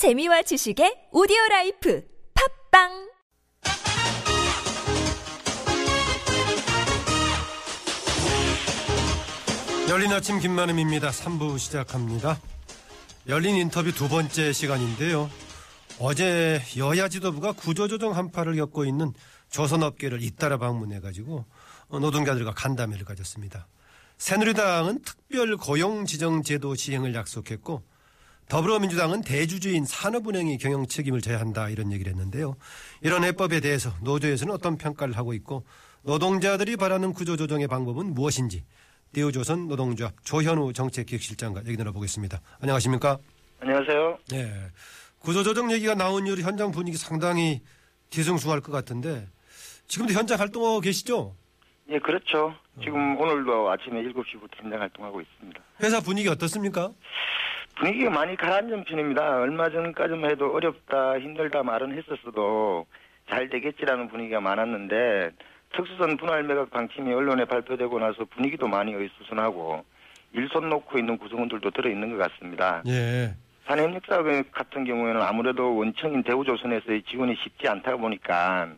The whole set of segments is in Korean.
재미와 지식의 오디오 라이프 팟빵 열린 아침 김만흠입니다. 3부 시작합니다. 열린 인터뷰 두 번째 시간인데요. 어제 여야 지도부가 구조조정 한파를 겪고 있는 조선업계를 잇따라 방문해가지고 노동자들과 간담회를 가졌습니다. 새누리당은 특별 고용지원제도 시행을 약속했고 더불어민주당은 대주주인 산업은행이 경영 책임을 져야 한다 이런 얘기를 했는데요. 이런 해법에 대해서 노조에서는 어떤 평가를 하고 있고 노동자들이 바라는 구조조정의 방법은 무엇인지 띄우조선 노동조합 조현우 정책기획실장과 얘기 나눠보겠습니다. 안녕하십니까? 안녕하세요. 예. 구조조정 얘기가 나온 이후로 현장 분위기 상당히 뒤숭숭할 것 같은데 지금도 현장 활동하고 계시죠? 예, 그렇죠. 지금 오늘도 아침에 7시부터 현장 활동하고 있습니다. 회사 분위기 어떻습니까? 분위기가 많이 가라앉은 편입니다. 얼마 전까지만 해도 어렵다, 힘들다 말은 했었어도 잘 되겠지라는 분위기가 많았는데 특수선 분할 매각 방침이 언론에 발표되고 나서 분위기도 많이 어수선하고 일손 놓고 있는 구성원들도 들어있는 것 같습니다. 예. 산업협력사업 같은 경우에는 아무래도 원청인 대우조선에서의 지원이 쉽지 않다 보니까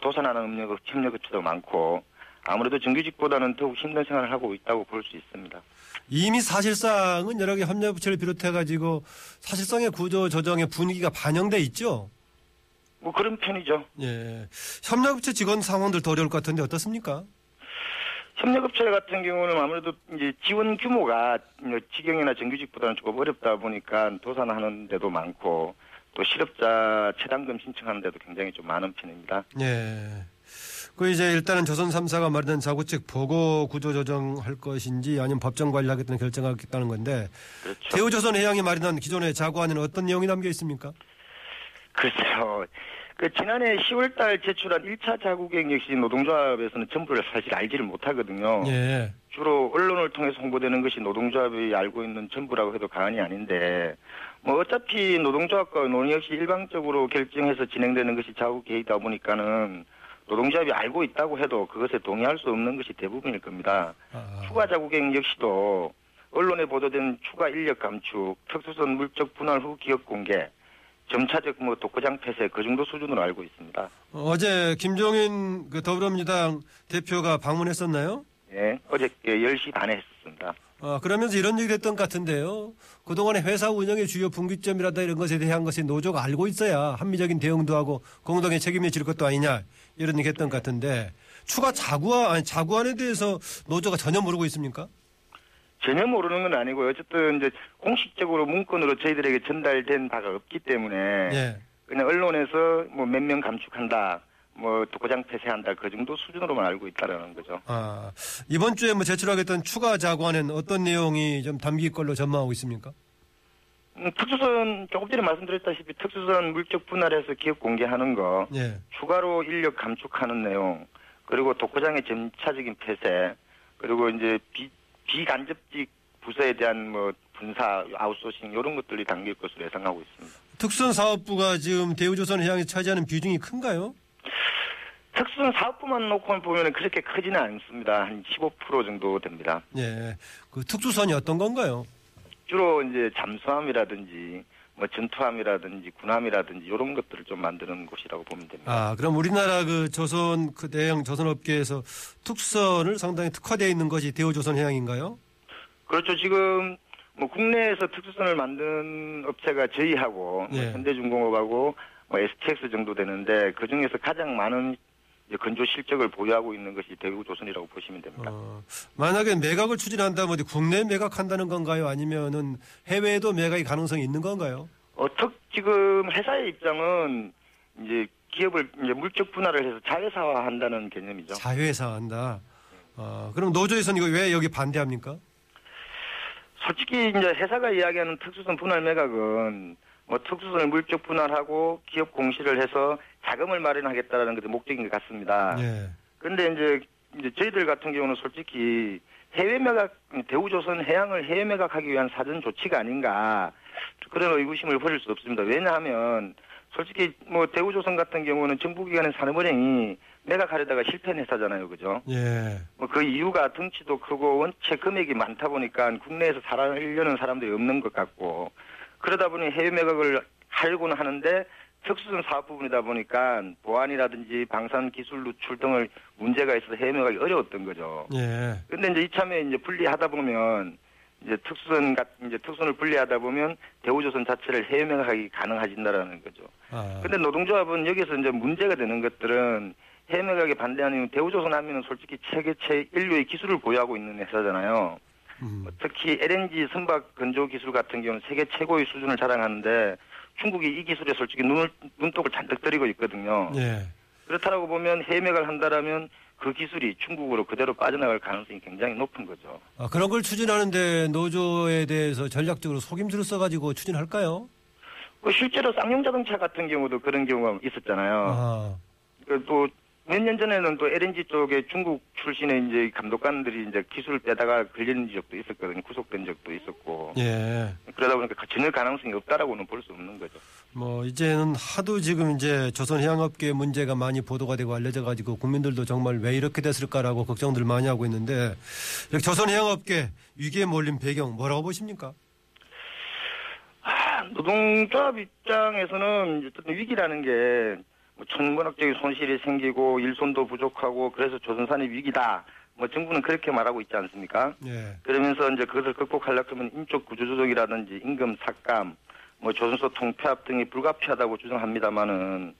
도산하는 협력, 협력업체도 많고 아무래도 정규직보다는 더욱 힘든 생활을 하고 있다고 볼 수 있습니다. 이미 사실상은 여러 개 협력업체를 비롯해가지고 사실상의 구조 조정의 분위기가 반영돼 있죠? 뭐 그런 편이죠. 예. 협력업체 직원 상황들도 어려울 것 같은데 어떻습니까? 협력업체 같은 경우는 아무래도 이제 지원 규모가 직영이나 정규직보다는 조금 어렵다 보니까 도산하는 데도 많고 또 실업자 체당금 신청하는 데도 굉장히 좀 많은 편입니다. 예. 그 이제 일단은 조선 3사가 말하는 자구책 보고 구조 조정할 것인지 아니면 법정 관리하겠다는 결정하겠다는 건데 그렇죠. 대우조선 해양이 마련한 기존의 자구 안에는 어떤 내용이 담겨 있습니까? 글쎄요. 그 지난해 10월달 제출한 1차 자구계획 역시 노동조합에서는 전부를 사실 알지를 못하거든요. 예. 주로 언론을 통해서 홍보되는 것이 노동조합이 알고 있는 전부라고 해도 과언이 아닌데 뭐 어차피 노동조합과 논의 없이 일방적으로 결정해서 진행되는 것이 자구계획이다 보니까는 노동조합이 알고 있다고 해도 그것에 동의할 수 없는 것이 대부분일 겁니다. 아, 추가 자구계획 역시도 언론에 보도된 추가 인력 감축, 특수선 물적 분할 후 기업 공개, 점차적 뭐 독고장 폐쇄 그 정도 수준으로 알고 있습니다. 어제 김종인 그 더불어민주당 대표가 방문했었나요? 예, 어저께 10시 반에 했었습니다. 아, 그러면서 이런 얘기를 했던 것 같은데요. 그동안의 회사 운영의 주요 분기점이라다 이런 것에 대한 것이 노조가 알고 있어야 합리적인 대응도 하고 공동의 책임을 질 것도 아니냐 이런 얘기 했던 것 같은데 추가 자구안, 아니, 자구안에 대해서 노조가 전혀 모르고 있습니까? 전혀 모르는 건 아니고요. 어쨌든 이제 공식적으로 문건으로 저희들에게 전달된 바가 없기 때문에 예. 그냥 언론에서 뭐 몇 명 감축한다, 뭐 독고장 폐쇄한다 그 정도 수준으로만 알고 있다라는 거죠. 아, 이번 주에 뭐 제출하겠다는 추가 자구안에는 어떤 내용이 좀 담길 걸로 전망하고 있습니까? 음, 특수선 조금 전에 말씀드렸다시피 특수선 물적 분할해서 기업 공개하는 거, 예. 추가로 인력 감축하는 내용, 그리고 독고장의 점차적인 폐쇄, 그리고 이제 비, 비간접직 부서에 대한 뭐 분사, 아웃소싱 이런 것들이 담길 것으로 예상하고 있습니다. 특수선 사업부가 지금 대우조선 해양에 차지하는 비중이 큰가요? 특수선 사업부만 놓고 보면 그렇게 크지는 않습니다. 한 15% 정도 됩니다. 예. 그 특수선이 어떤 건가요? 주로 이제 잠수함이라든지 뭐 전투함이라든지 군함이라든지 이런 것들을 좀 만드는 곳이라고 보면 됩니다. 아, 그럼 우리나라 그 조선 그 대형 조선 업계에서 특수선을 상당히 특화되어 있는 것이 대우조선 해양인가요? 그렇죠. 지금 뭐 국내에서 특수선을 만든 업체가 저희하고 뭐 예. 현대중공업하고 뭐 STX 정도 되는데 그 중에서 가장 많은 건조 실적을 보유하고 있는 것이 대우조선이라고 보시면 됩니다. 어, 만약에 매각을 추진한다면 어디 국내 매각한다는 건가요? 아니면은 해외에도 매각의 가능성이 있는 건가요? 어떻 지금 회사의 입장은 이제 기업을 이제 물적 분할을 해서 자회사화한다는 개념이죠. 자회사 한다. 어, 그럼 노조에서는 이거 왜 여기 반대합니까? 솔직히 이제 회사가 이야기하는 특수선 분할 매각은 뭐 특수선을 물적 분할하고 기업 공시를 해서 자금을 마련하겠다라는 것이 목적인 것 같습니다. 예. 그런데 이제 이제 저희들 같은 경우는 솔직히 해외 매각 대우조선 해양을 해외 매각하기 위한 사전 조치가 아닌가 그런 의구심을 버릴 수 없습니다. 왜냐하면 솔직히 뭐 대우조선 같은 경우는 정부기관의 산업은행이 매각하려다가 실패한 회사잖아요, 그죠? 예. 뭐 그 이유가 덩치도 크고 원체 금액이 많다 보니까 국내에서 살아려는 사람들이 없는 것 같고 그러다 보니 해외 매각을 하려고는 하는데 특수전 사업 부분이다 보니까 보안이라든지 방산 기술 누출 등을 문제가 있어서 해외 매각이 어려웠던 거죠. 예. 근데 이제 이참에 이제 분리하다 보면 이제 특수선 같 이제 특수선을 분리하다 보면 대우조선 자체를 해외 매각하기 가능해진다라는 거죠. 아. 근데 노동조합은 여기서 이제 문제가 되는 것들은 해외 매각에 반대하는 대우조선 하면은 솔직히 세계 최인류의 기술을 보유하고 있는 회사잖아요. 음. 특히 LNG 선박 건조 기술 같은 경우는 세계 최고의 수준을 자랑하는데 중국이 이 기술에 솔직히 눈을 눈독을 잔뜩 들이고 있거든요. 예. 그렇다고 보면 매각을 한다라면 그 기술이 중국으로 그대로 빠져나갈 가능성이 굉장히 높은 거죠. 아, 그런 걸 추진하는데 노조에 대해서 전략적으로 속임수를 써가지고 추진할까요? 그 실제로 쌍용 자동차 같은 경우도 그런 경우가 있었잖아요. 아. 그또 몇 년 전에는 또 LNG 쪽에 중국 출신의 이제 감독관들이 이제 기술을 빼다가 걸리는 적도 있었거든요. 구속된 적도 있었고. 예. 그러다 보니까 전혀 가능성이 없다라고는 볼 수 없는 거죠. 뭐 이제는 하도 지금 이제 조선 해양업계 문제가 많이 보도가 되고 알려져 가지고 국민들도 정말 왜 이렇게 됐을까라고 걱정들 많이 하고 있는데 여기 조선 해양업계 위기에 몰린 배경 뭐라고 보십니까? 아, 노동조합 입장에서는 위기라는 게 뭐 천문학적인 손실이 생기고 일손도 부족하고 그래서 조선산이 위기다. 뭐 정부는 그렇게 말하고 있지 않습니까? 예. 그러면서 이제 그것을 극복하려고 하면 인적 구조조정이라든지 임금 삭감, 뭐 조선소 통폐합 등이 불가피하다고 주장합니다만은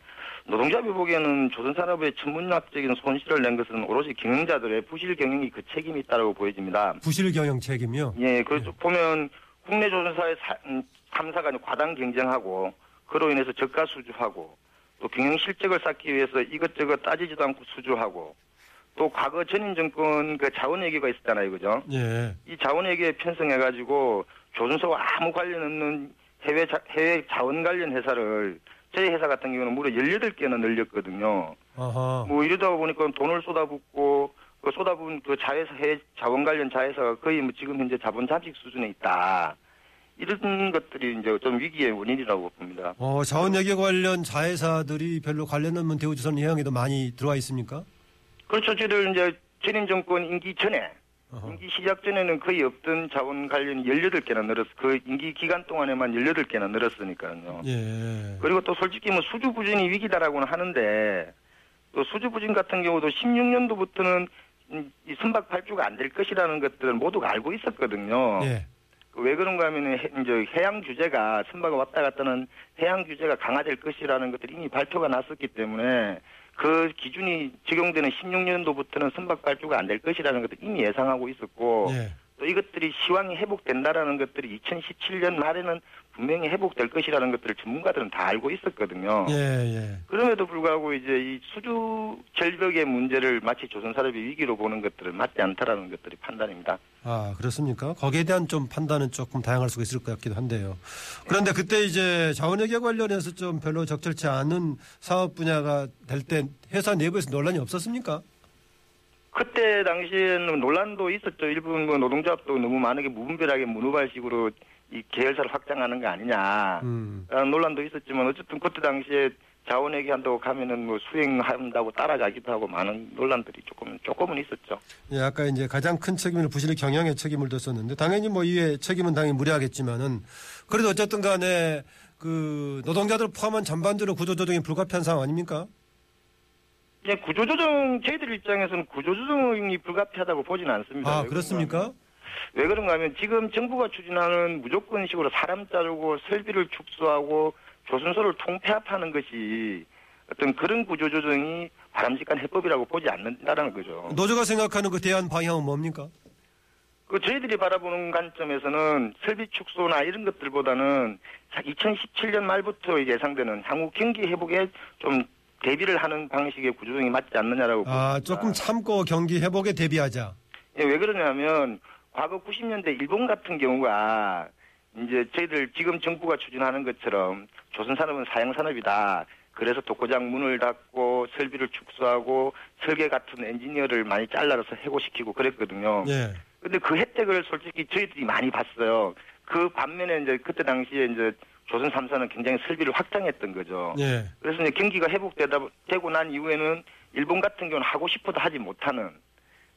노동조합이 보기에는 조선산업의 천문학적인 손실을 낸 것은 오로지 경영자들의 부실 경영이 그 책임이 있다고 보여집니다. 부실 경영 책임이요. 예, 그래서 보면 국내 조선사의 사, 음, 3사가 과당 경쟁하고 그로 인해서 저가 수주하고 또 경영 실적을 쌓기 위해서 이것저것 따지지도 않고 수주하고 또 과거 전인 정권 그 자원 얘기가 있었잖아요, 그죠? 예. 이 자원 얘기에 편성해가지고 조선소와 아무 관련 없는 해외 자, 해외 자원 관련 회사를 저희 회사 같은 경우는 무려 18개나 늘렸거든요. 아하. 뭐 이러다 보니까 돈을 쏟아붓고 그 쏟아부은 그 자회사 해 자원 관련 자회사가 거의 뭐 지금 현재 자본 잠식 수준에 있다. 이런 것들이 이제 좀 위기의 원인이라고 봅니다. 어, 자원외교 관련 자회사들이 별로 관련 없는 대우조선 해양에도 많이 들어와 있습니까? 그렇죠. 저희들 이제 전인 정권 임기 전에 어허. 임기 시작 전에는 거의 없던 자원 관련이 18개나 늘었, 그 임기 기간 동안에만 18개나 늘었으니까요. 예. 그리고 또 솔직히 뭐 수주 부진이 위기다라고는 하는데 또 수주 부진 같은 경우도 16년도부터는 이 선박 발주가 안 될 것이라는 것들을 모두가 알고 있었거든요. 예. 그왜 그런가 하면은 해, 이제 해양 규제가 선박을 왔다 갔다 는 해양 규제가 강화될 것이라는 것들이 이미 발표가 났었기 때문에 그 기준이 적용되는 16년도부터는 선박 발주가 안 될 것이라는 것을 이미 예상하고 있었고 예. 또 이것들이 시황이 회복된다라는 것들이 2017년 말에는 분명히 회복될 것이라는 것들을 전문가들은 다 알고 있었거든요. 예, 예. 그럼에도 불구하고 이제 이 수주 절벽의 문제를 마치 조선 산업의 위기로 보는 것들은 맞지 않다라는 것들이 판단입니다. 아, 그렇습니까? 거기에 대한 좀 판단은 조금 다양할 수가 있을 것 같기도 한데요. 그런데 그때 이제 자원외교 관련해서 좀 별로 적절치 않은 사업 분야가 될 때 회사 내부에서 논란이 없었습니까? 그때 당시에는 논란도 있었죠. 일부 뭐 노동조합도 너무 만약에 무분별하게 문우발식으로 이 계열사를 확장하는 거 아니냐. 음. 논란도 있었지만 어쨌든 그때 당시에 자원회계 한다고 가면은 뭐 수행한다고 따라가기도 하고 많은 논란들이 조금 조금은 있었죠. 예, 아까 이제 가장 큰 책임을 부실 경영에 책임을 뒀었는데 당연히 뭐 이에 책임은 당연히 무리하겠지만은 그래도 어쨌든 간에 그 노동자들 포함한 전반적으로 구조조정이 불가피한 상황 아닙니까? 이제 구조조정 저희들 입장에서는 구조조정이 불가피하다고 보지는 않습니다. 아, 왜 그렇습니까? 왜 그런가 하면 지금 정부가 추진하는 무조건식으로 사람 자르고 설비를 축소하고 조선소를 통폐합하는 것이 어떤 그런 구조조정이 바람직한 해법이라고 보지 않는다라는 거죠. 노조가 생각하는 그 대안 방향은 뭡니까? 그 저희들이 바라보는 관점에서는 설비 축소나 이런 것들보다는 2017년 말부터 예상되는 향후 경기 회복에 좀 대비를 하는 방식의 구조조정이 맞지 않느냐라고 아. 조금 참고 경기 회복에 대비하자. 예, 왜 그러냐면 과거 90년대 일본 같은 경우가 이제 저희들 지금 정부가 추진하는 것처럼 조선산업은 사양산업이다. 그래서 독고장 문을 닫고 설비를 축소하고 설계 같은 엔지니어를 많이 잘라서 해고시키고 그랬거든요. 예. 근데 그 혜택을 솔직히 저희들이 많이 봤어요. 그 반면에 이제 그때 당시에 이제 조선 3사는 굉장히 설비를 확장했던 거죠. 예. 그래서 이제 경기가 회복되다 되고 난 이후에는 일본 같은 경우는 하고 싶어도 하지 못하는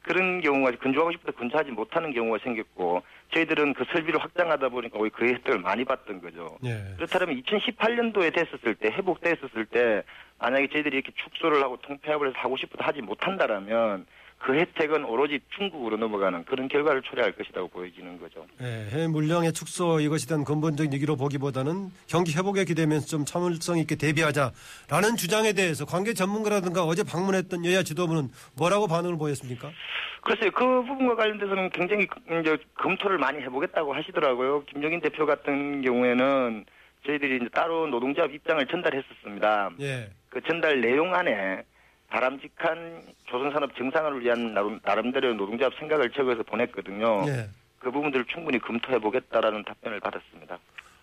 그런 경우가 근조하고 싶어도 근조하지 못하는 경우가 생겼고 저희들은 그 설비를 확장하다 보니까 오히려 그 혜택을 많이 받던 거죠. 예. 그렇다면 2018년도에 됐었을 때 회복됐었을 때 만약에 저희들이 이렇게 축소를 하고 통폐합을 해서 하고 싶어도 하지 못한다라면 그 혜택은 오로지 중국으로 넘어가는 그런 결과를 초래할 것이라고 보여지는 거죠. 예, 해외 물량의 축소 이것이 된 근본적인 얘기로 보기보다는 경기 회복에 기대면서 좀 참을성 있게 대비하자라는 주장에 대해서 관계 전문가라든가 어제 방문했던 여야 지도부는 뭐라고 반응을 보였습니까? 글쎄요, 그 부분과 관련돼서는 굉장히 그- 이제 검토를 많이 해보겠다고 하시더라고요. 김종인 대표 같은 경우에는 저희들이 이제 따로 노동조합 입장을 전달했었습니다. 예. 그 전달 내용 안에 바람직한 조선산업 정상화를 위한 나름, 나름대로 노동조합 생각을 적어서 보냈거든요. 예. 그 부분들을 충분히 검토해 보겠다라는 답변을 받았습니다.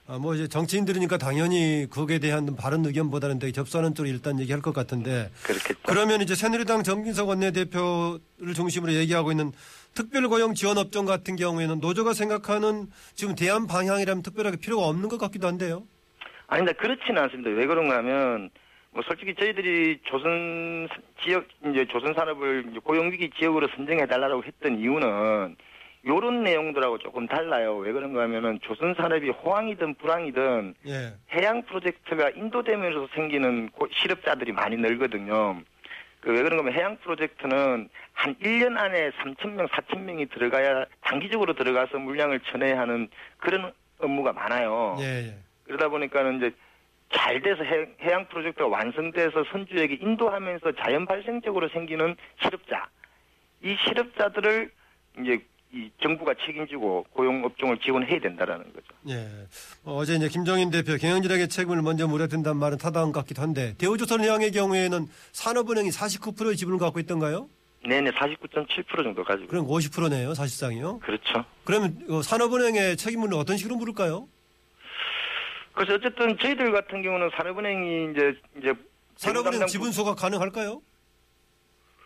아, 뭐 이제 정치인들이니까 당연히 거기에 대한 바른 의견보다는 되게 접수하는 쪽으로 일단 얘기할 것 같은데 그렇겠죠. 그러면 이제 새누리당 정진석 원내대표를 중심으로 얘기하고 있는 특별고용 지원업종 같은 경우에는 노조가 생각하는 지금 대안 방향이라면 특별하게 필요가 없는 것 같기도 한데요. 아니다 그렇지는 않습니다. 왜 그런가 하면 뭐 솔직히 저희들이 조선 지역 이제 조선 산업을 이제 고용 위기 지역으로 선정해 달라고 했던 이유는 요런 내용들하고 조금 달라요. 왜 그런가 하면은 조선 산업이 호황이든 불황이든 예. 해양 프로젝트가 인도되면서 생기는 고- 실업자들이 많이 늘거든요. 그 왜 그런가 하면 해양 프로젝트는 한 1년 안에 3,000명, 4,000명이 들어가야 장기적으로 들어가서 물량을 쳐내야 하는 그런 업무가 많아요. 예, 예. 그러다 보니까는 이제 잘 돼서 해, 해양 프로젝트가 완성돼서 선주에게 인도하면서 자연 발생적으로 생기는 실업자. 이 실업자들을 이제 이 정부가 책임지고 고용 업종을 지원해야 된다라는 거죠. 예. 어, 어제 이제 김정인 대표 경영진에게 책임을 먼저 물어든다는 말은 타당한 것 같기도 한데 대우조선해양의 경우에는 산업은행이 49%의 지분을 갖고 있던가요? 내내 49.7% 정도 가지고. 그럼 50%네요, 사실상이요. 그렇죠. 그러면 어, 산업은행의 책임을 어떤 식으로 물을까요? 그래서 어쨌든 저희들 같은 경우는 산업은행이 이제 이제 산업은행 담당 지분 소각 가능할까요?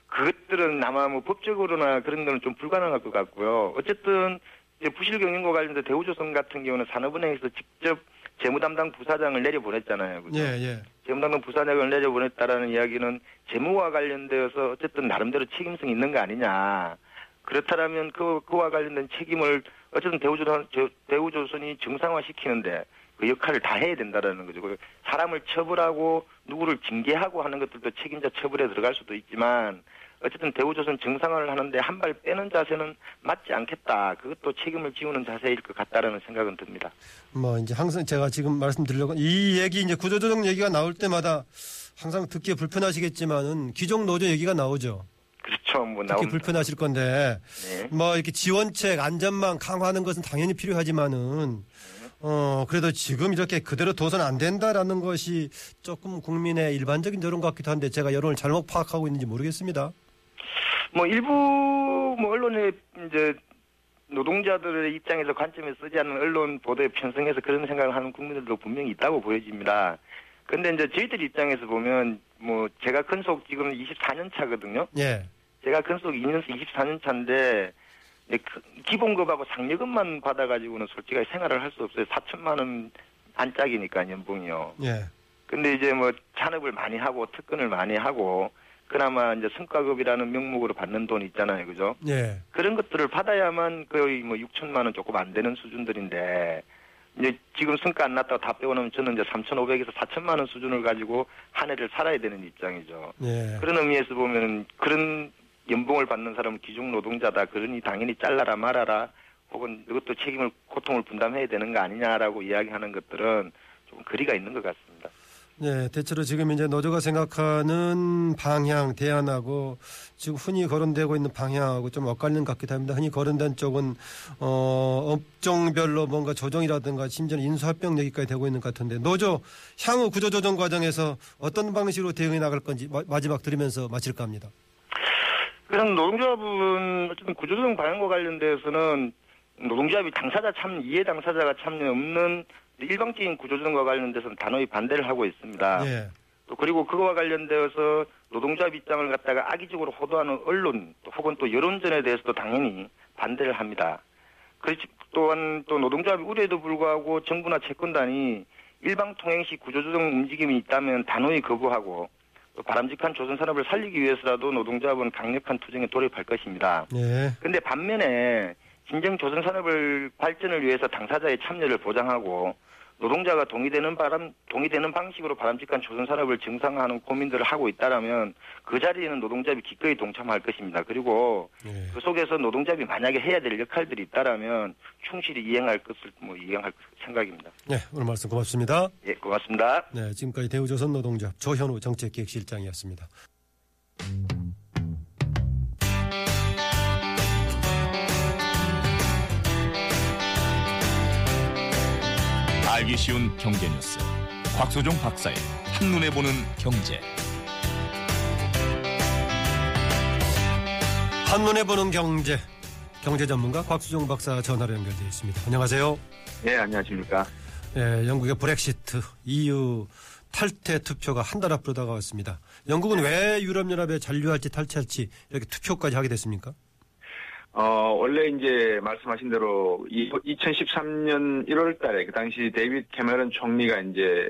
그것들은 아마 뭐 법적으로나 그런 거는 좀 불가능할 것 같고요. 어쨌든 이제 부실 경영과 관련된 대우조선 같은 경우는 산업은행에서 직접 재무담당 부사장을 내려보냈잖아요. 그죠? 예, 예. 재무담당 부사장을 내려보냈다라는 이야기는 재무와 관련되어서 어쨌든 나름대로 책임성이 있는 거 아니냐. 그렇다면 그, 그와 관련된 책임을 어쨌든 대우조선, 저- 대우조선이 정상화시키는데 그 역할을 다 해야 된다라는 거죠. 그 사람을 처벌하고 누구를 징계하고 하는 것들도 책임자 처벌에 들어갈 수도 있지만 어쨌든 대우조선 정상화를 하는데 한 발 빼는 자세는 맞지 않겠다. 그것도 책임을 지우는 자세일 것 같다라는 생각은 듭니다. 뭐 이제 항상 제가 지금 말씀드리려고 이 얘기 이제 구조조정 얘기가 나올 때마다 항상 듣기에 불편하시겠지만은 기존 노조 얘기가 나오죠. 그렇죠. 뭐 특히 나옵니다. 불편하실 건데 네. 뭐 이렇게 지원책 안전망 강화하는 것은 당연히 필요하지만은 어 그래도 지금 이렇게 그대로 둬선 안 된다라는 것이 조금 국민의 일반적인 여론 같기도 한데 제가 여론을 잘못 파악하고 있는지 모르겠습니다. 뭐 일부 뭐 언론에 이제 노동자들의 입장에서 관점에 쓰지 않는 언론 보도에 편성해서 그런 생각을 하는 국민들도 분명히 있다고 보여집니다. 근데 이제 저희들 입장에서 보면 뭐 제가 근속 지금 24년 차거든요. 예. 제가 근속 2년 24년 차인데 기본급하고 상여금만 받아가지고는 솔직히 생활을 할 수 없어요. 4천만 원 안짝이니까 연봉이요. 예. 근데 이제 뭐 잔업을 많이 하고 특근을 많이 하고 그나마 이제 성과급이라는 명목으로 받는 돈 있잖아요, 그죠? 예. 그런 것들을 받아야만 거의 뭐 6천만 원 조금 안 되는 수준들인데 이제 지금 성과 안 났다고 다 빼고나면 저는 이제 3,500에서 4천만 원 수준을 가지고 한 해를 살아야 되는 입장이죠. 예. 그런 의미에서 보면 그런 연봉을 받는 사람은 기중 노동자다. 그러니 당연히 잘라라 말아라. 혹은 이것도 책임을 고통을 분담해야 되는 거 아니냐라고 이야기하는 것들은 좀 거리가 있는 것 같습니다. 네, 대체로 지금 이제 노조가 생각하는 방향, 대안하고 지금 흔히 거론되고 있는 방향하고 좀 엇갈리는 것 같기도 합니다. 흔히 거론된 쪽은 어, 업종별로 뭔가 조정이라든가 심지어는 인수합병 얘기까지 되고 있는 것 같은데 노조 향후 구조조정 과정에서 어떤 방식으로 대응해 나갈 건지 마, 마지막 들으면서 마칠까 합니다. 그럼 노동조합은 어쨌든 구조조정 방향과 관련돼서는 노동조합이 당사자 참 이해 당사자가 참여 없는 일방적인 구조조정과 관련돼서는 단호히 반대를 하고 있습니다. 예. 또 그리고 그거와 관련되어서 노동조합 입장을 갖다가 악의적으로 호도하는 언론 또 혹은 또 여론전에 대해서도 당연히 반대를 합니다. 그렇지 또한 또 노동조합이 우려에도 불구하고 정부나 채권단이 일방 통행시 구조조정 움직임이 있다면 단호히 거부하고 또 바람직한 조선 산업을 살리기 위해서라도 노동조합은 강력한 투쟁에 돌입할 것입니다. 예. 근데 반면에 진정 조선 산업을 발전을 위해서 당사자의 참여를 보장하고 노동자가 동의되는 바람 동의되는 방식으로 바람직한 조선 산업을 정상화하는 고민들을 하고 있다라면 그 자리에는 노동자비 기꺼이 동참할 것입니다. 그리고 예. 그 속에서 노동자비 만약에 해야 될 역할들이 있다라면 충실히 이행할 것을 뭐 이행할 생각입니다. 네, 오늘 말씀 고맙습니다. 예, 고맙습니다. 네, 지금까지 대우조선 노동조합 조현우 정책기획실장이었습니다. 알기 쉬운 경제 뉴스. 곽소종 박사의 한눈에 보는 경제. 한눈에 보는 경제. 경제 전문가 곽수종 박사 전화로 연결되어 있습니다. 안녕하세요. 네, 안녕하십니까. 예, 영국의 브렉시트, EU 탈퇴 투표가 한 달 앞으로 다가왔습니다. 영국은 왜 유럽연합에 잔류할지 탈퇴할지 이렇게 투표까지 하게 됐습니까? 어, 원래 이제 말씀하신 대로 2013년 1월 달에 그 당시 데이빗 캐머런 총리가 이제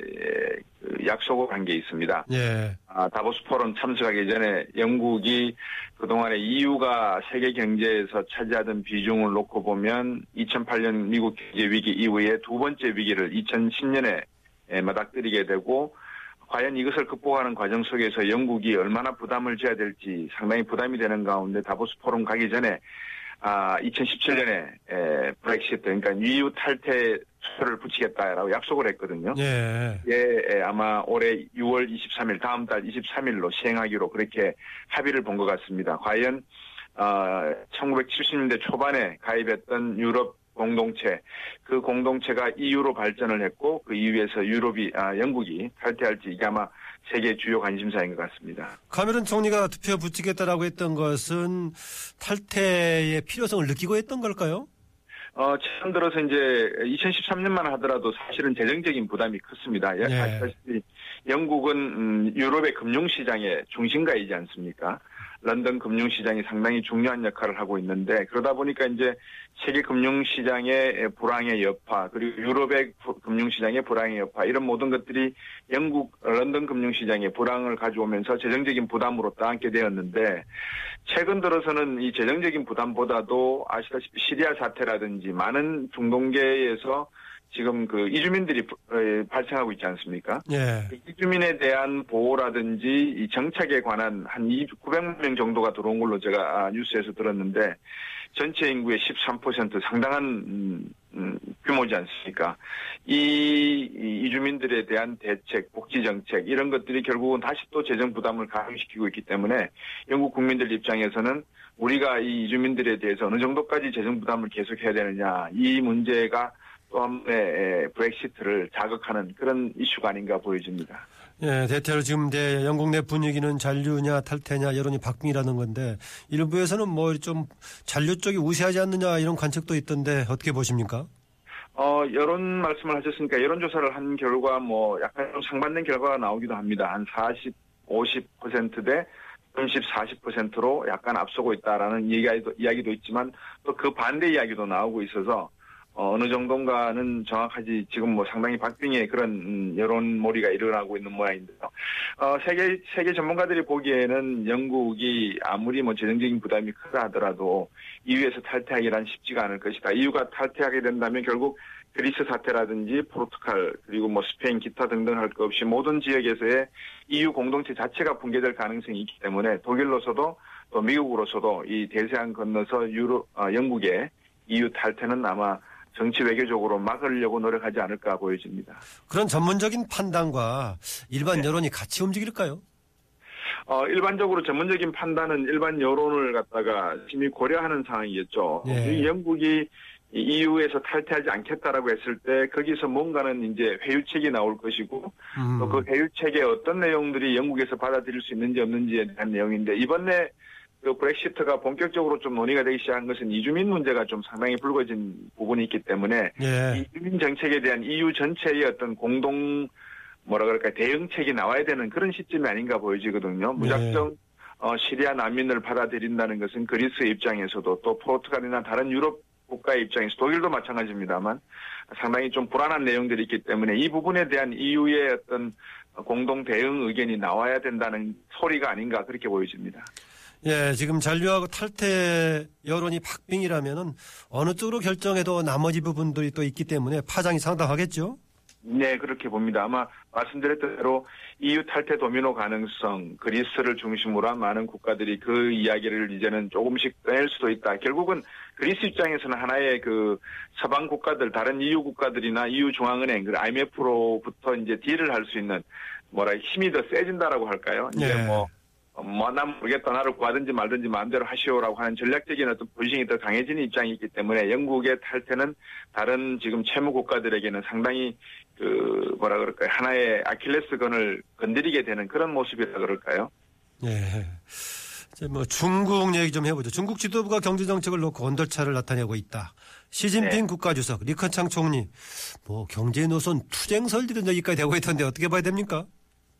그 약속을 한 게 있습니다. 예, 아, 다보스 포럼 참석하기 전에 영국이 그동안에 EU가 세계 경제에서 차지하던 비중을 놓고 보면 2008년 미국 경제 위기 이후에 두 번째 위기를 2010년에 맞닥뜨리게 되고 과연 이것을 극복하는 과정 속에서 영국이 얼마나 부담을 져야 될지 상당히 부담이 되는 가운데 다보스 포럼 가기 전에 아 2017년에 에, 브렉시트 그러니까 EU 탈퇴 수표를 붙이겠다라고 약속을 했거든요. 예, 예, 예, 아마 올해 6월 23일 다음 달 23일로 시행하기로 그렇게 합의를 본 것 같습니다. 과연 어, 1970년대 초반에 가입했던 유럽 공동체 그 공동체가 EU로 발전을 했고 그 이후에서 유럽이 아, 영국이 탈퇴할지 이게 아마 세계 주요 관심사인 것 같습니다. 카메론 총리가 투표 붙이겠다라고 했던 것은 탈퇴의 필요성을 느끼고 했던 걸까요? 어, 최근 들어서 이제 2013년만 하더라도 사실은 재정적인 부담이 컸습니다. 네. 아시다시피 영국은 음, 유럽의 금융시장의 중심가이지 않습니까? 런던 금융시장이 상당히 중요한 역할을 하고 있는데 그러다 보니까 이제 세계 금융시장의 불황의 여파 그리고 유럽의 부- 금융시장의 불황의 여파 이런 모든 것들이 영국 런던 금융시장의 불황을 가져오면서 재정적인 부담으로 떠안게 되었는데 최근 들어서는 이 재정적인 부담보다도 아시다시피 시리아 사태라든지 많은 중동계에서 지금 그 이주민들이 부- 에, 발생하고 있지 않습니까? 예, 이주민에 대한 보호라든지 이 정책에 관한 한 900만 명 정도가 들어온 걸로 제가 아, 뉴스에서 들었는데 전체 인구의 13% 상당한 음, 음, 규모지 않습니까? 이, 이 이주민들에 대한 대책, 복지 정책 이런 것들이 결국은 다시 또 재정 부담을 가중시키고 있기 때문에 영국 국민들 입장에서는 우리가 이 이주민들에 대해서 어느 정도까지 재정 부담을 계속해야 되느냐 이 문제가 의 브렉시트를 자극하는 그런 이슈가 아닌가 보여집니다. 예, 대체로 지금 내 영국 내 분위기는 잔류냐 탈퇴냐 여론이 박빙이라는 건데 일부에서는 뭐 좀 잔류 쪽이 우세하지 않느냐 이런 관측도 있던데 어떻게 보십니까? 어, 여론 말씀을 하셨으니까 여론조사를 한 결과 뭐 약간 좀 상반된 결과가 나오기도 합니다. 한 40, 50%대 30, 40%로 약간 앞서고 있다라는 이야기도, 이야기도 있지만 또 그 반대 이야기도 나오고 있어서 어, 어느 정도인가는 정확하지 지금 뭐 상당히 박빙의 그런 음, 여론몰이가 일어나고 있는 모양인데요. 어, 세계 세계 전문가들이 보기에는 영국이 아무리 뭐 재정적인 부담이 크다 하더라도 EU에서 탈퇴하기란 쉽지가 않을 것이다. EU가 탈퇴하게 된다면 결국 그리스 사태라든지 포르투갈 그리고 뭐 스페인 기타 등등 할 것 없이 모든 지역에서의 EU 공동체 자체가 붕괴될 가능성이 있기 때문에 독일로서도 또 미국으로서도 이 대서양 건너서 유로 어, 영국의 EU 탈퇴는 아마 정치 외교적으로 막으려고 노력하지 않을까 보여집니다. 그런 전문적인 판단과 일반 네. 여론이 같이 움직일까요? 어, 일반적으로 전문적인 판단은 일반 여론을 갖다가 심히 고려하는 상황이겠죠. 예. 이 영국이 이 EU에서 탈퇴하지 않겠다라고 했을 때 거기서 뭔가는 이제 회유책이 나올 것이고 음, 또그 회유책에 어떤 내용들이 영국에서 받아들일 수 있는지 없는지에 대한 내용인데 이번에 그 브렉시트가 본격적으로 좀 논의가 되기 시작한 것은 이주민 문제가 좀 상당히 불거진 부분이 있기 때문에 예, 이주민 정책에 대한 EU 전체의 어떤 공동 뭐라 그럴까 대응책이 나와야 되는 그런 시점이 아닌가 보여지거든요. 무작정 어, 시리아 난민을 받아들인다는 것은 그리스 입장에서도 또 포르투갈이나 다른 유럽 국가의 입장에서 독일도 마찬가지입니다만 상당히 좀 불안한 내용들이 있기 때문에 이 부분에 대한 EU의 어떤 공동 대응 의견이 나와야 된다는 소리가 아닌가 그렇게 보여집니다. 예, 지금 잔류하고 탈퇴 여론이 박빙이라면은 어느 쪽으로 결정해도 나머지 부분들이 또 있기 때문에 파장이 상당하겠죠? 네, 그렇게 봅니다. 아마 말씀드렸던 대로 EU 탈퇴 도미노 가능성, 그리스를 중심으로 한 많은 국가들이 그 이야기를 이제는 조금씩 꺼낼 수도 있다. 결국은 그리스 입장에서는 하나의 그 서방 국가들, 다른 EU 국가들이나 EU 중앙은행, 그 IMF로부터 이제 딜을 할 수 있는 뭐라 힘이 더 세진다라고 할까요? 이제 네. 뭐 뭐, 난 모르겠다. 나를 구하든지 말든지 마음대로 하시오라고 하는 전략적인 어떤 포지션이 더 강해지는 입장이 있기 때문에 영국의 탈퇴는 다른 지금 채무 국가들에게는 상당히 그, 뭐라 그럴까요. 하나의 아킬레스건을 건드리게 되는 그런 모습이라 그럴까요. 예. 이제 뭐 중국 얘기 좀 해보죠. 중국 지도부가 경제 정책을 놓고 언덜차를 나타내고 있다. 시진핑 네. 국가주석, 리커창 총리, 뭐 경제 노선 투쟁설 이런 얘기까지 되고 있던데 어떻게 봐야 됩니까?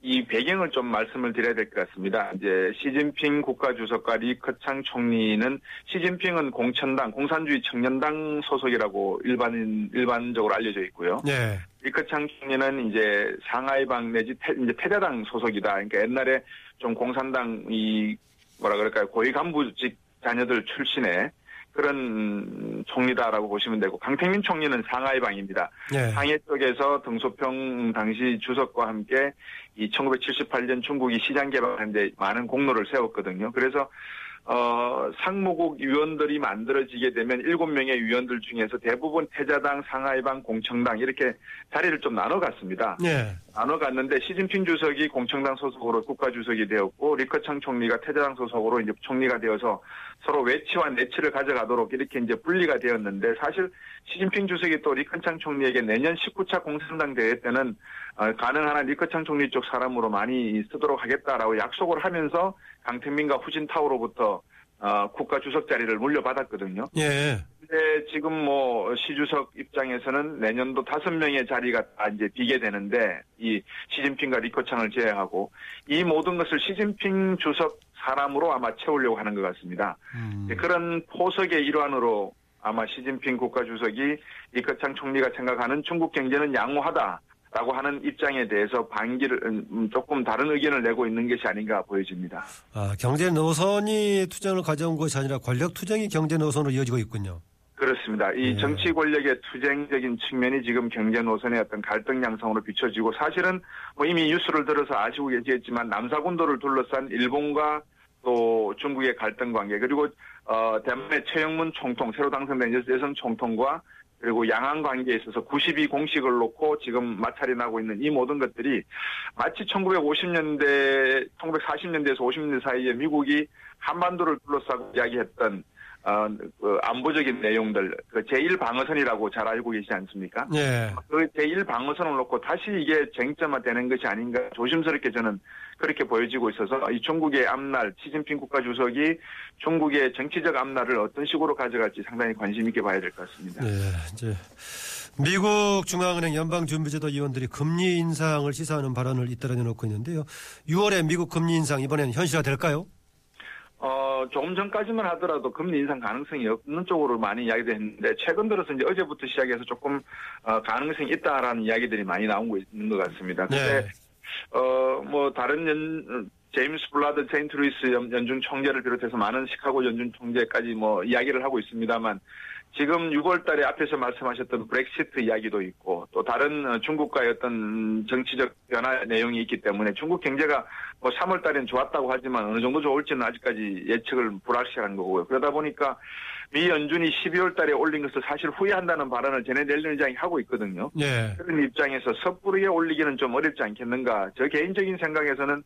이 배경을 좀 말씀을 드려야 될 것 같습니다. 이제 시진핑 국가주석과 리커창 총리는 시진핑은 공천당, 공산주의 청년당 소속이라고 일반 일반적으로 알려져 있고요. 예. 리커창 총리는 이제 상하이방 내지 태, 이제 패자당 소속이다. 그러니까 옛날에 좀 공산당 이 뭐라 그럴까요 고위 간부직 자녀들 출신의 그런 총리다라고 보시면 되고 강택민 총리는 상하이 방입니다. 예. 상해 쪽에서 등소평 당시 주석과 함께 이 1978년 중국이 시장 개발하는데 많은 공로를 세웠거든요. 그래서 어, 상무국 위원들이 만들어지게 되면 일곱 명의 위원들 중에서 대부분 태자당, 상하이방, 공청당 이렇게 자리를 좀 나눠 갔습니다. 예. 나눠 갔는데 시진핑 주석이 공청당 소속으로 국가주석이 되었고 리커창 총리가 태자당 소속으로 이제 총리가 되어서 서로 외치와 내치를 가져가도록 이렇게 이제 분리가 되었는데 사실 시진핑 주석이 또 리커창 총리에게 내년 19차 공산당 대회 때는 어, 가능한 한 리커창 총리 쪽 사람으로 많이 쓰도록 하겠다라고 약속을 하면서 강택민과 후진타오로부터 어, 국가 주석 자리를 물려받았거든요. 예. 근데 지금 뭐 시주석 입장에서는 내년도 다섯 명의 자리가 다 이제 비게 되는데 이 시진핑과 리커창을 제외하고 이 모든 것을 시진핑 주석 사람으로 아마 채우려고 하는 것 같습니다. 음. 네, 그런 포석의 일환으로 아마 시진핑 국가 주석이 리커창 총리가 생각하는 중국 경제는 양호하다. 라고 하는 입장에 대해서 반기를 음, 조금 다른 의견을 내고 있는 것이 아닌가 보여집니다. 아, 경제 노선이 투쟁을 가져온 것이 아니라 권력 투쟁이 경제 노선으로 이어지고 있군요. 그렇습니다. 이 네. 정치 권력의 투쟁적인 측면이 지금 경제 노선의 어떤 갈등 양상으로 비춰지고 사실은 뭐 이미 뉴스를 들어서 아시고 계시겠지만 남사군도를 둘러싼 일본과 또 중국의 갈등 관계 그리고 어 대만의 최영문 총통 새로 당선된 여성 총통과 그리고 양안 관계에 있어서 92 공식을 놓고 지금 마찰이 나고 있는 이 모든 것들이 마치 1950년대, 1940년대에서 50년대 사이에 미국이 한반도를 둘러싸고 이야기했던 어, 그 안보적인 내용들, 그 제1방어선이라고 잘 알고 계시지 않습니까? 예. 그 제1방어선을 놓고 다시 이게 쟁점화되는 것이 아닌가 조심스럽게 저는 그렇게 보여지고 있어서 이 중국의 앞날, 시진핑 국가주석이 중국의 정치적 앞날을 어떤 식으로 가져갈지 상당히 관심 있게 봐야 될 것 같습니다. 예. 이제 미국 중앙은행 연방준비제도 위원들이 금리 인상을 시사하는 발언을 잇따라 내놓고 있는데요. 6월에 미국 금리 인상 이번에는 현실화 될까요? 어, 조금 전까지만 하더라도 금리 인상 가능성이 없는 쪽으로 많이 이야기도 했는데, 최근 들어서 이제 어제부터 시작해서 조금, 어, 가능성이 있다라는 이야기들이 많이 나오고 있는 것 같습니다. 근데, 네. 어, 뭐, 다른 연, 제임스 불라드 세인트 루이스 연- 연준 총재를 비롯해서 많은 시카고 연준 총재까지 뭐, 이야기를 하고 있습니다만, 지금 6월 달에 앞에서 말씀하셨던 브렉시트 이야기도 있고 또 다른 어, 중국과의 어떤 정치적 변화 내용이 있기 때문에 중국 경제가 뭐 3월 달엔 좋았다고 하지만 어느 정도 좋을지는 아직까지 예측을 불확실한 거고요. 그러다 보니까 미 연준이 12월 달에 올린 것을 사실 후회한다는 발언을 재닛 옐런 의장이 하고 있거든요. 예. 그런 입장에서 섣부르게 올리기는 좀 어렵지 않겠는가. 저 개인적인 생각에서는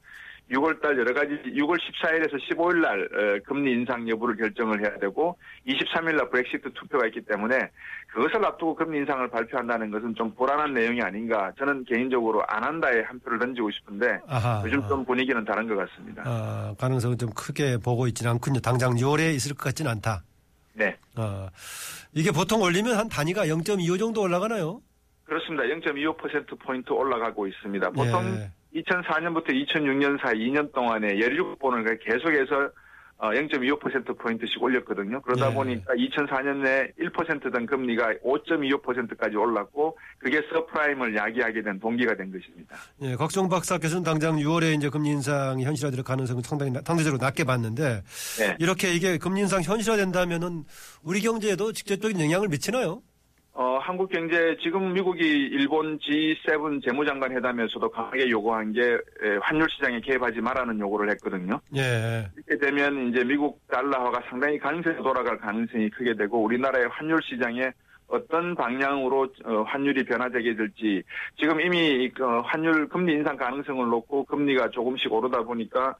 6월 달 여러 가지 6월 14일에서 15일 날 어, 금리 인상 여부를 결정을 해야 되고 23일 날 브렉시트 투표가 있기 때문에 그것을 앞두고 금리 인상을 발표한다는 것은 좀 불안한 내용이 아닌가. 저는 개인적으로 안 한다에 한 표를 던지고 싶은데 아하. 요즘 좀 분위기는 다른 것 같습니다. 아, 가능성은 좀 크게 보고 있지는 않군요. 당장 6월에 있을 것 같지는 않다. 네. 아, 이게 보통 올리면 한 단위가 0.25 정도 올라가나요? 그렇습니다. 0.25%포인트 올라가고 있습니다. 보통 예. 2004년부터 2006년 사이 2년 동안에 17번을 계속해서 어, 0.25%포인트씩 올렸거든요. 그러다 네. 보니까 2004년에 1%던 금리가 5.25%까지 올랐고 그게 서브프라임을 야기하게 된 동기가 된 것입니다. 예, 곽종 박사께서는 당장 6월에 이제 금리 인상이 현실화될 가능성을 상당히 나- 상대적으로 낮게 봤는데 네. 이렇게 이게 금리 인상 현실화된다면은 우리 경제에도 직접적인 영향을 미치나요? 어, 한국 경제 지금 미국이 일본 G7 재무장관 회담에서도 강하게 요구한 게 에, 환율 시장에 개입하지 말라는 요구를 했거든요. 예. 이렇게 되면 이제 미국 달러화가 상당히 강세로 돌아갈 가능성이 크게 되고 우리나라의 환율 시장에 어떤 방향으로 어, 환율이 변화되게 될지 지금 이미 그 환율 금리 인상 가능성을 놓고 금리가 조금씩 오르다 보니까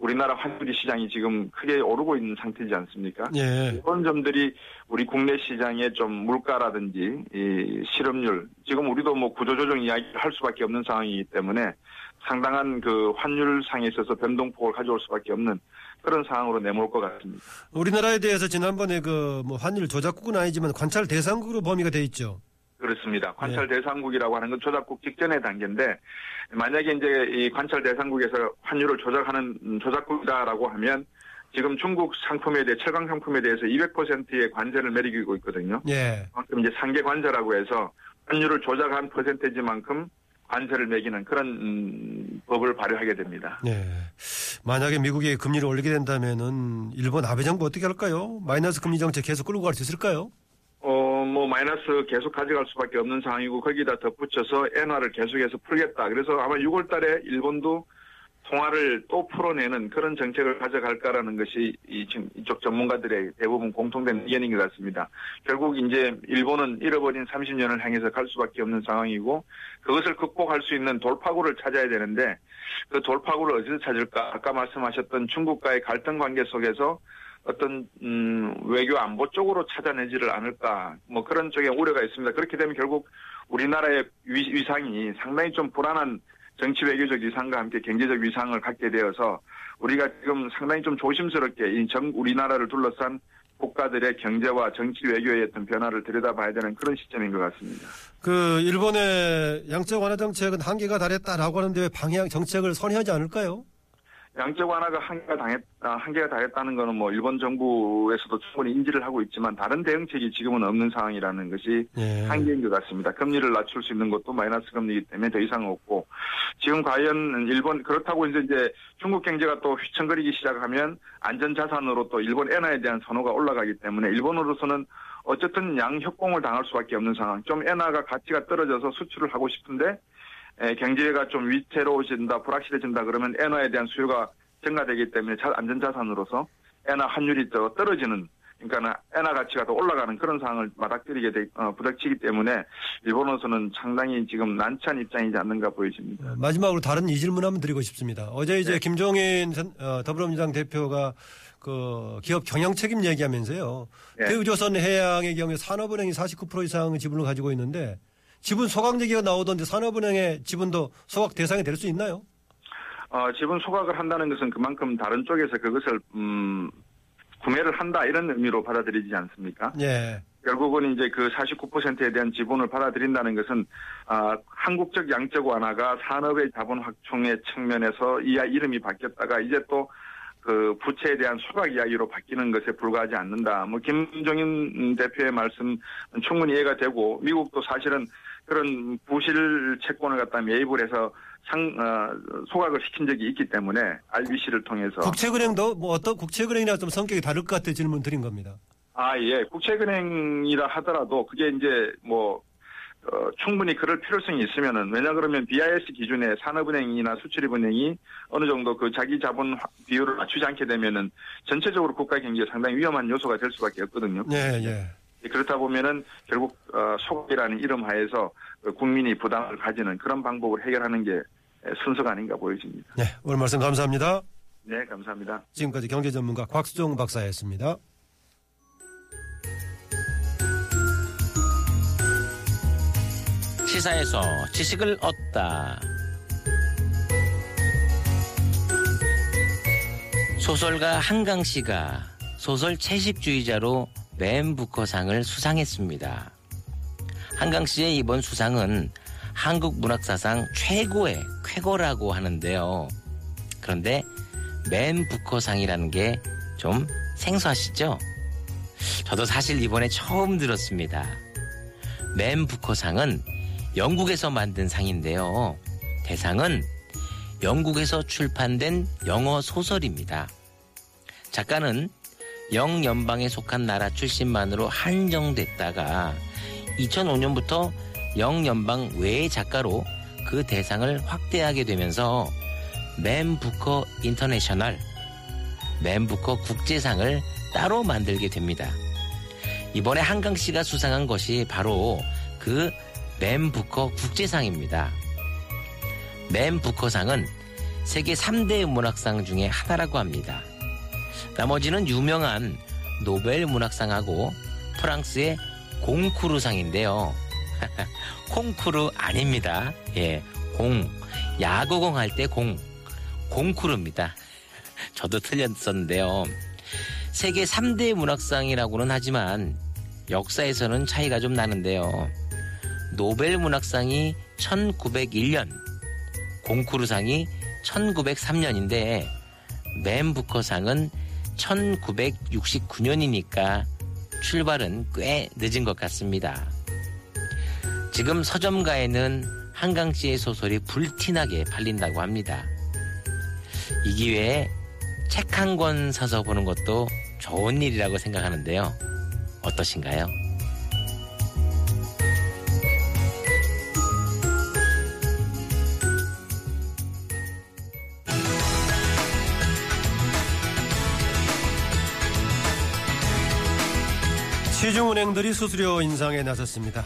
우리나라 환율 시장이 지금 크게 오르고 있는 상태지 않습니까? 예. 이런 점들이 우리 국내 시장에 좀 물가라든지 이 실업률 지금 우리도 뭐 구조조정 이야기를 할 수밖에 없는 상황이기 때문에 상당한 그 환율상에 있어서 변동폭을 가져올 수밖에 없는 그런 상황으로 내몰 것 같습니다. 우리나라에 대해서 지난번에 그 뭐 환율 조작국은 아니지만 관찰 대상국으로 범위가 돼 있죠. 그렇습니다. 관찰 대상국이라고 하는 건 조작국 직전의 단계인데 만약에 이제 이 관찰 대상국에서 환율을 조작하는 음, 조작국이다라고 하면 지금 중국 상품에 대해 철강 상품에 대해서 200%의 관세를 매기고 있거든요. 예. 그만큼 이제 상계 관세라고 해서 환율을 조작한 퍼센테이지만큼 관세를 매기는 그런 음, 법을 발효하게 됩니다. 예. 만약에 미국이 금리를 올리게 된다면은 일본 아베 정부 어떻게 할까요? 마이너스 금리 정책 계속 끌고 갈 수 있을까요? 어, 뭐, 마이너스 계속 가져갈 수밖에 없는 상황이고, 거기다 덧붙여서 엔화를 계속해서 풀겠다. 그래서 아마 6월 달에 일본도 통화를 또 풀어내는 그런 정책을 가져갈까라는 것이 이, 지금 이쪽 전문가들의 대부분 공통된 의견인 것 같습니다. 결국 이제 일본은 잃어버린 30년을 향해서 갈 수밖에 없는 상황이고, 그것을 극복할 수 있는 돌파구를 찾아야 되는데, 그 돌파구를 어디서 찾을까? 아까 말씀하셨던 중국과의 갈등 관계 속에서 어떤 음, 외교 안보 쪽으로 찾아내지를 않을까 뭐 그런 쪽에 우려가 있습니다. 그렇게 되면 결국 우리나라의 위, 위상이 상당히 좀 불안한 정치 외교적 위상과 함께 경제적 위상을 갖게 되어서 우리가 지금 상당히 좀 조심스럽게 이 정 우리나라를 둘러싼 국가들의 경제와 정치 외교의 어떤 변화를 들여다봐야 되는 그런 시점인 것 같습니다. 그 일본의 양적 완화 정책은 한계가 달했다라고 하는데 왜 방향 정책을 선회하지 않을까요? 양적 완화가 한계가 당했, 아, 한계가 다했다는 것은 뭐 일본 정부에서도 충분히 인지를 하고 있지만 다른 대응책이 지금은 없는 상황이라는 것이 예. 한계인 것 같습니다. 금리를 낮출 수 있는 것도 마이너스 금리이기 때문에 더 이상 없고 지금 과연 일본 그렇다고 이제 이제 중국 경제가 또 휘청거리기 시작하면 안전 자산으로 또 일본 엔화에 대한 선호가 올라가기 때문에 일본으로서는 어쨌든 양협공을 당할 수밖에 없는 상황. 좀 엔화가 가치가 떨어져서 수출을 하고 싶은데 에, 경제가 좀 위태로워진다, 불확실해진다 그러면 엔화에 대한 수요가 증가되기 때문에 자- 안전자산으로서 엔화 환율이 더 떨어지는 그러니까 엔화 가치가 더 올라가는 그런 상황을 맞닥뜨리게 되, 어, 부닥치기 때문에 일본으로서는 상당히 지금 난처한 입장이지 않는가 보여집니다. 어, 마지막으로 다른 이 질문 한번 드리고 싶습니다. 어제 이제 김종인 전- 어, 더불어민주당 대표가 그 기업 경영 책임 얘기하면서요. 네. 대우조선 해양의 경우에 산업은행이 49% 이상의 지분을 가지고 있는데 지분 소각 얘기가 나오던데 산업은행의 지분도 소각 대상이 될 수 있나요? 어, 지분 소각을 한다는 것은 그만큼 다른 쪽에서 그것을 음, 구매를 한다 이런 의미로 받아들이지 않습니까? 예. 결국은 이제 그 49%에 대한 지분을 받아들인다는 것은 아, 한국적 양적 완화가 산업의 자본 확충의 측면에서 이 이름이 바뀌었다가 이제 또 그 부채에 대한 소각 이야기로 바뀌는 것에 불과하지 않는다. 뭐 김종인 대표의 말씀 충분히 이해가 되고 미국도 사실은 그런 부실 채권을 갖다 매입을 해서 상 어, 소각을 시킨 적이 있기 때문에 RBC를 통해서 국채은행도 뭐 어떤 국채은행이나 좀 성격이 다를 것 같아 질문 드린 겁니다. 아, 예. 국채은행이라 하더라도 그게 이제 뭐, 어, 충분히 그럴 필요성이 있으면은, 왜냐 그러면 BIS 기준에 산업은행이나 수출입은행이 어느 정도 그 자기 자본 화- 비율을 맞추지 않게 되면은 전체적으로 국가 경제에 상당히 위험한 요소가 될 수밖에 없거든요. 예, 예. 그렇다 보면은 결국, 어, 소각이라는 이름 하에서 그 국민이 부담을 가지는 그런 방법을 해결하는 게 순서가 아닌가 보여집니다. 네, 오늘 말씀 감사합니다. 네, 감사합니다. 지금까지 경제 전문가 곽수종 박사였습니다. 시사에서 지식을 얻다. 소설가 한강 씨가 소설 채식주의자로 맨 부커상을 수상했습니다. 한강 씨의 이번 수상은 한국 문학사상 최고의 쾌거라고 하는데요. 그런데 맨 부커상이라는 게 좀 생소하시죠? 저도 사실 이번에 처음 들었습니다. 맨 부커상은 영국에서 만든 상인데요. 대상은 영국에서 출판된 영어 소설입니다. 작가는 영연방에 속한 나라 출신만으로 한정됐다가 2005년부터 영연방 외의 작가로 그 대상을 확대하게 되면서 맨 부커 인터내셔널, 맨 부커 국제상을 따로 만들게 됩니다. 이번에 한강 씨가 수상한 것이 바로 그 맨 부커 국제상입니다. 맨 부커상은 세계 3대 문학상 중에 하나라고 합니다. 나머지는 유명한 노벨 문학상하고 프랑스의 공쿠르상인데요. 콩쿠르 아닙니다. 예, 공. 야구공 할 때 공. 공쿠르입니다. 저도 틀렸었는데요. 세계 3대 문학상이라고는 하지만 역사에서는 차이가 좀 나는데요. 노벨 문학상이 1901년, 공쿠르상이 1903년인데 맨 부커상은 1969년이니까 출발은 꽤 늦은 것 같습니다. 지금 서점가에는 한강 씨의 소설이 불티나게 팔린다고 합니다. 이 기회에 책 한 권 사서 보는 것도 좋은 일이라고 생각하는데요. 어떠신가요? 시중 은행들이 수수료 인상에 나섰습니다.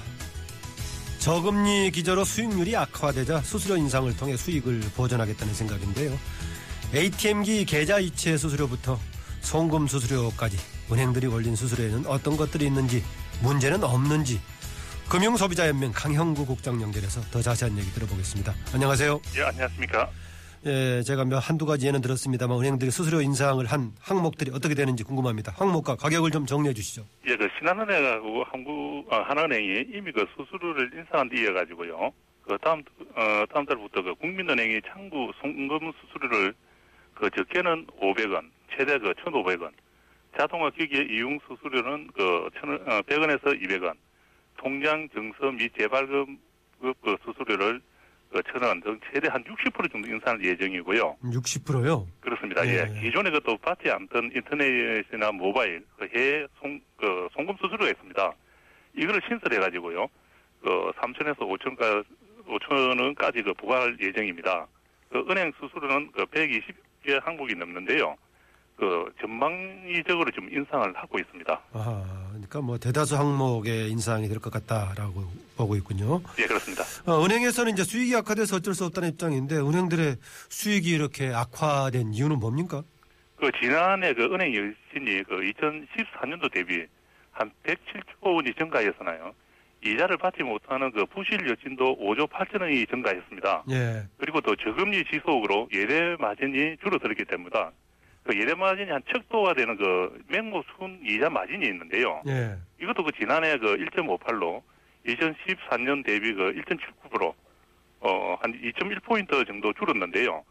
저금리 기저로 수익률이 악화되자 수수료 인상을 통해 수익을 보전하겠다는 생각인데요. ATM기 계좌 이체 수수료부터 송금 수수료까지 은행들이 올린 수수료에는 어떤 것들이 있는지 문제는 없는지 금융소비자연맹 강형구 국장 연결해서 더 자세한 얘기 들어보겠습니다. 안녕하세요. 예, 안녕하십니까. 예, 제가 몇 한두 가지 예는 들었습니다만 은행들이 수수료 인상을 한 항목들이 어떻게 되는지 궁금합니다. 항목과 가격을 좀 정리해 주시죠. 예, 그 신한은행하고 한국 아, 하나은행이 이미 그 수수료를 인상한 뒤에 가지고요. 그 다음 어, 다음 달부터 그 국민은행이 창구 송금 수수료를 그 적게는 500원, 최대 그 1,500원, 자동화 기기 이용 수수료는 그 100원에서 200원, 통장 증서 및 재발급 그 수수료를 그 천원 등 최대 한 60% 정도 인상할 예정이고요. 60%요? 그렇습니다. 예. 예. 기존에 그또 받지 않던 인터넷이나 모바일 그 해외 송, 그 송금 수수료가 있습니다. 이거를 신설해 가지고요. 그 3천에서 5천까 5천 원까지 그 부과할 예정입니다. 그 은행 수수료는 그 120개 항목이 넘는데요. 그 전방위적으로 좀 인상을 하고 있습니다. 아, 그러니까 뭐 대다수 항목의 인상이 될 것 같다라고 보고 있군요. 예, 그렇습니다. 어, 은행에서는 이제 수익이 악화돼서 어쩔 수 없다는 입장인데 은행들의 수익이 이렇게 악화된 이유는 뭡니까? 그 지난해 그 은행 여신이 그 2014년도 대비 한 107조 원이 증가했잖아요. 이자를 받지 못하는 그 부실 여신도 5조 8천 원이 증가했습니다. 예. 그리고 또 저금리 지속으로 예대 마진이 줄어들었기 때문이다. 그 예대 마진이 한 척도가 되는 그 맹목순 이자 마진이 있는데요. 예. 이것도 그 지난해 그 1.58로 2014년 대비 그 1.79% 어, 한 2.1포인트 정도 줄었는데요.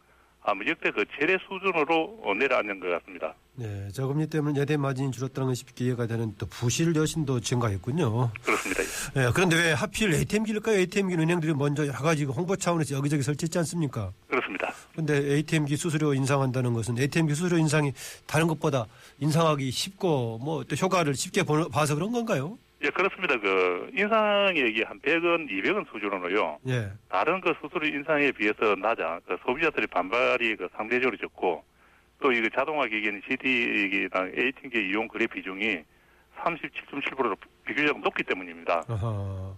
아무 역대 그 최대 수준으로 어, 내려앉는 것 같습니다. 네, 저금리 때문에 예대 마진이 줄었다는 것이 쉽게 이해가 되는 또 부실 여신도 증가했군요. 그렇습니다. 예, 그런데 왜 하필 ATM기일까요? ATM기 은행들이 먼저 여러 가지 그 홍보 차원에서 여기저기 설치했지 않습니까? 그렇습니다. 그런데 ATM기 수수료 인상한다는 것은 ATM기 수수료 인상이 다른 것보다 인상하기 쉽고 뭐 또 효과를 쉽게 보- 봐서 그런 건가요? 예, 그렇습니다. 그 인상액이 한 100원, 200원 수준으로요. 예. 다른 그 수수료 인상에 비해서 낮아 그 소비자들의 반발이 그 상대적으로 적고 또 이거 자동화 기기는 CD기나 ATM기 이용 거래 비중이 37.7%로 비교적 높기 때문입니다. 아하.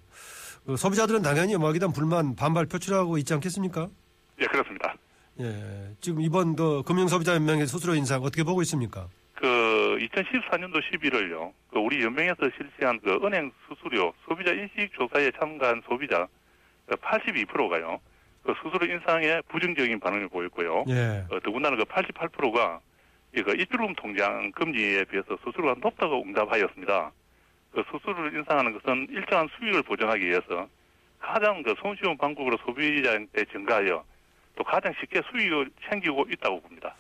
그 소비자들은 당연히 뭐 여기다 불만 반발 표출하고 있지 않겠습니까? 예, 그렇습니다. 예. 지금 이번 그 금융소비자연맹의 수수료 인상 어떻게 보고 있습니까? 그 2014년도 11월요. 그 우리 연맹에서 실시한 그 은행 수수료 소비자 인식 조사에 참가한 소비자 82%가요. 그 수수료 인상에 부정적인 반응을 보였고요. 예. 어, 더군다나 그 88%가 이거 입주금 통장 금리에 비해서 수수료가 높다고 응답하였습니다. 그 수수료를 인상하는 것은 일정한 수익을 보정하기 위해서 가장 그 손쉬운 방법으로 소비자한테 증가하여 또 가장 쉽게 수익을 챙기고 있다고 봅니다.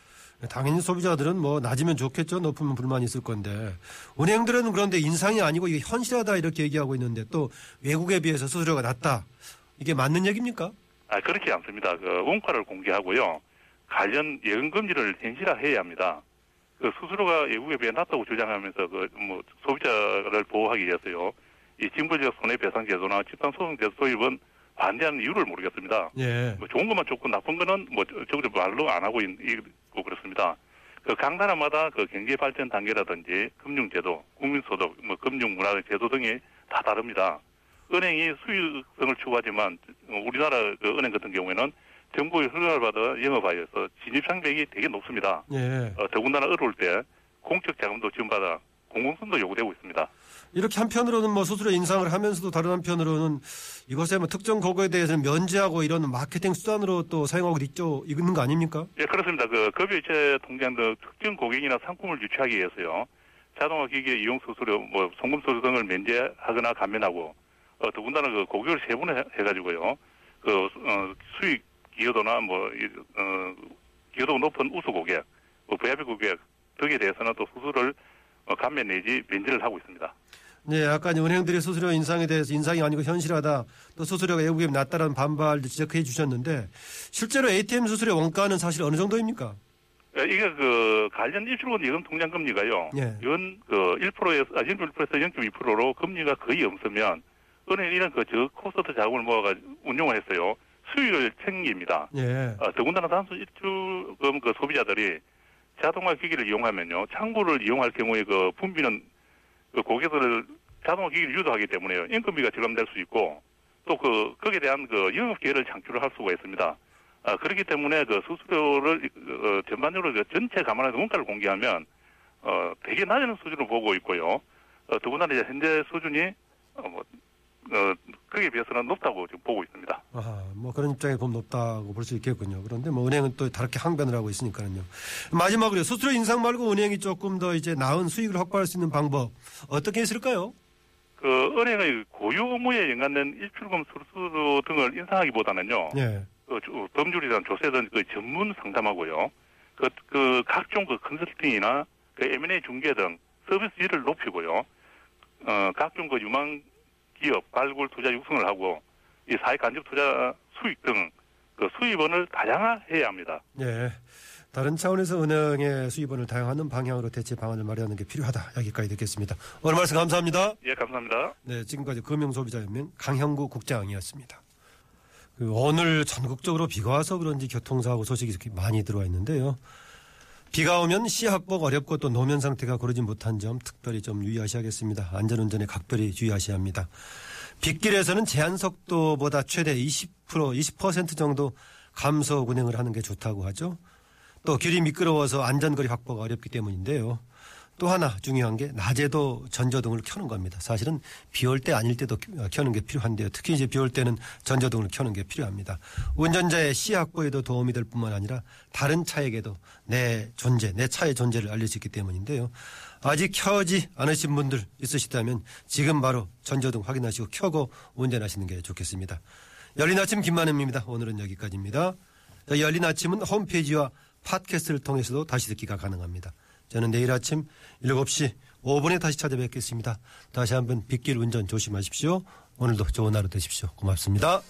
당연히 소비자들은 뭐 낮으면 좋겠죠. 높으면 불만이 있을 건데 은행들은 그런데 인상이 아니고 이게 현실하다 이렇게 얘기하고 있는데 또 외국에 비해서 수수료가 낮다. 이게 맞는 얘기입니까? 아, 그렇지 않습니다. 그 원가를 공개하고요. 관련 예금 금리를 현실화해야 합니다. 그 수수료가 외국에 비해 낮다고 주장하면서 그 뭐 소비자를 보호하기 위해서요. 이 징벌적 손해배상 제도나 집단 소송 제도 도입은 반대하는 이유를 모르겠습니다. 예. 뭐 좋은 것만 좋고 나쁜 거는 뭐 적으로 말로 안 하고 있고 그렇습니다. 그각 나라마다 그 경제 발전 단계라든지 금융 제도, 국민 소득, 뭐 금융 문화 제도 등이 다 다릅니다. 은행이 수익성을 추구하지만 우리나라 그 은행 같은 경우에는 정부의 허가를 받아 영업하여서 진입 장벽이 되게 높습니다. 예. 어, 더군다나 어려울 때 공적 자금도 지원받아 공공성도 요구되고 있습니다. 이렇게 한편으로는 뭐 수수료 인상을 하면서도 다른 한편으로는 이것에 뭐 특정 고거에 대해서는 면제하고 이런 마케팅 수단으로 또 사용하고 있죠. 있는 거 아닙니까? 예, 그렇습니다. 그 급여이체 통장 등 특정 고객이나 상품을 유치하기 위해서요. 자동화 기기 이용 수수료, 뭐 송금 수수료 등을 면제하거나 감면하고 어, 더군다나 그 고객을 세분해가지고요. 그 어, 수익 기여도나 뭐 이, 어, 기여도 높은 우수 고객, 뭐 VIP 고객 등에 대해서는 또 수수료를 어, 감면 내지 면제를 하고 있습니다. 네, 아까 은행들의 수수료 인상에 대해서 인상이 아니고 현실하다 또 수수료가 외국에 낮다라는 반발도 지적해 주셨는데 실제로 ATM 수수료 원가는 사실 어느 정도입니까? 예, 이게 그 관련 입출금 예금 통장 금리가요. 예. 연그 1%에서 아 0.1%에서 0.2%로 금리가 거의 없으면 은행 이런 그저 코스트 자금을 모아가 운용을 했어요. 수익을 챙깁니다. 예. 어, 더군다나 단순 입출금 그 소비자들이 자동화 기기를 이용하면요. 창구를 이용할 경우에 그 분비는 그 고객들을 자동화 기기를 유도하기 때문에요. 인건비가 절감될 수 있고 또 그 거기에 대한 그 영업 기회를 창출을 할 수가 있습니다. 아, 그렇기 때문에 그 수수료를 어, 전반적으로 그 전체 감안해서 원가를 공개하면 어, 되게 낮은 수준으로 보고 있고요. 어, 더군다나 이제 현재 수준이 어, 뭐 어, 거기에 비해서는 높다고 지금 보고 있습니다. 아, 뭐 그런 입장에 보면 높다고 볼 수 있겠군요. 그런데 뭐 은행은 또 다르게 항변을 하고 있으니까요. 마지막으로 수수료 인상 말고 은행이 조금 더 이제 나은 수익을 확보할 수 있는 방법 어떻게 있을까요? 그 은행의 고유 업무에 연관된 일출금 수수료 등을 인상하기보다는요. 예. 그 조- 법률이나 조세든 그 전문 상담하고요. 그, 그 각종 그 컨설팅이나 그 M&A 중개 등 서비스 질을 높이고요. 어, 각종 그 유망 기업 발굴 투자 육성을 하고 이 사회 간접 투자 수익 등 그 수입원을 다양화해야 합니다. 예. 다른 차원에서 은행의 수입원을 다양하는 방향으로 대체 방안을 마련하는 게 필요하다. 여기까지 듣겠습니다. 오늘 말씀 감사합니다. 예, 감사합니다. 네, 지금까지 금융소비자연맹 강형구 국장이었습니다. 그 오늘 전국적으로 비가 와서 그런지 교통사고 소식이 많이 들어와 있는데요. 비가 오면 시확복 어렵고 또 노면 상태가 고르지 못한 점 특별히 좀 유의하셔야겠습니다. 안전운전에 각별히 주의하셔야 합니다. 빗길에서는 제한 속도보다 최대 20% 20% 정도 감소 운행을 하는 게 좋다고 하죠. 또 길이 미끄러워서 안전거리 확보가 어렵기 때문인데요. 또 하나 중요한 게 낮에도 전조등을 켜는 겁니다. 사실은 비 올 때 아닐 때도 켜는 게 필요한데요. 특히 이제 비 올 때는 전조등을 켜는 게 필요합니다. 운전자의 시 확보에도 도움이 될 뿐만 아니라 다른 차에게도 내 존재, 내 차의 존재를 알릴 수 있기 때문인데요. 아직 켜지 않으신 분들 있으시다면 지금 바로 전조등 확인하시고 켜고 운전하시는 게 좋겠습니다. 열린 아침 김만음입니다. 오늘은 여기까지입니다. 열린 아침은 홈페이지와 팟캐스트를 통해서도 다시 듣기가 가능합니다. 저는 내일 아침 7시 5분에 다시 찾아뵙겠습니다. 다시 한번 빗길 운전 조심하십시오. 오늘도 좋은 하루 되십시오. 고맙습니다.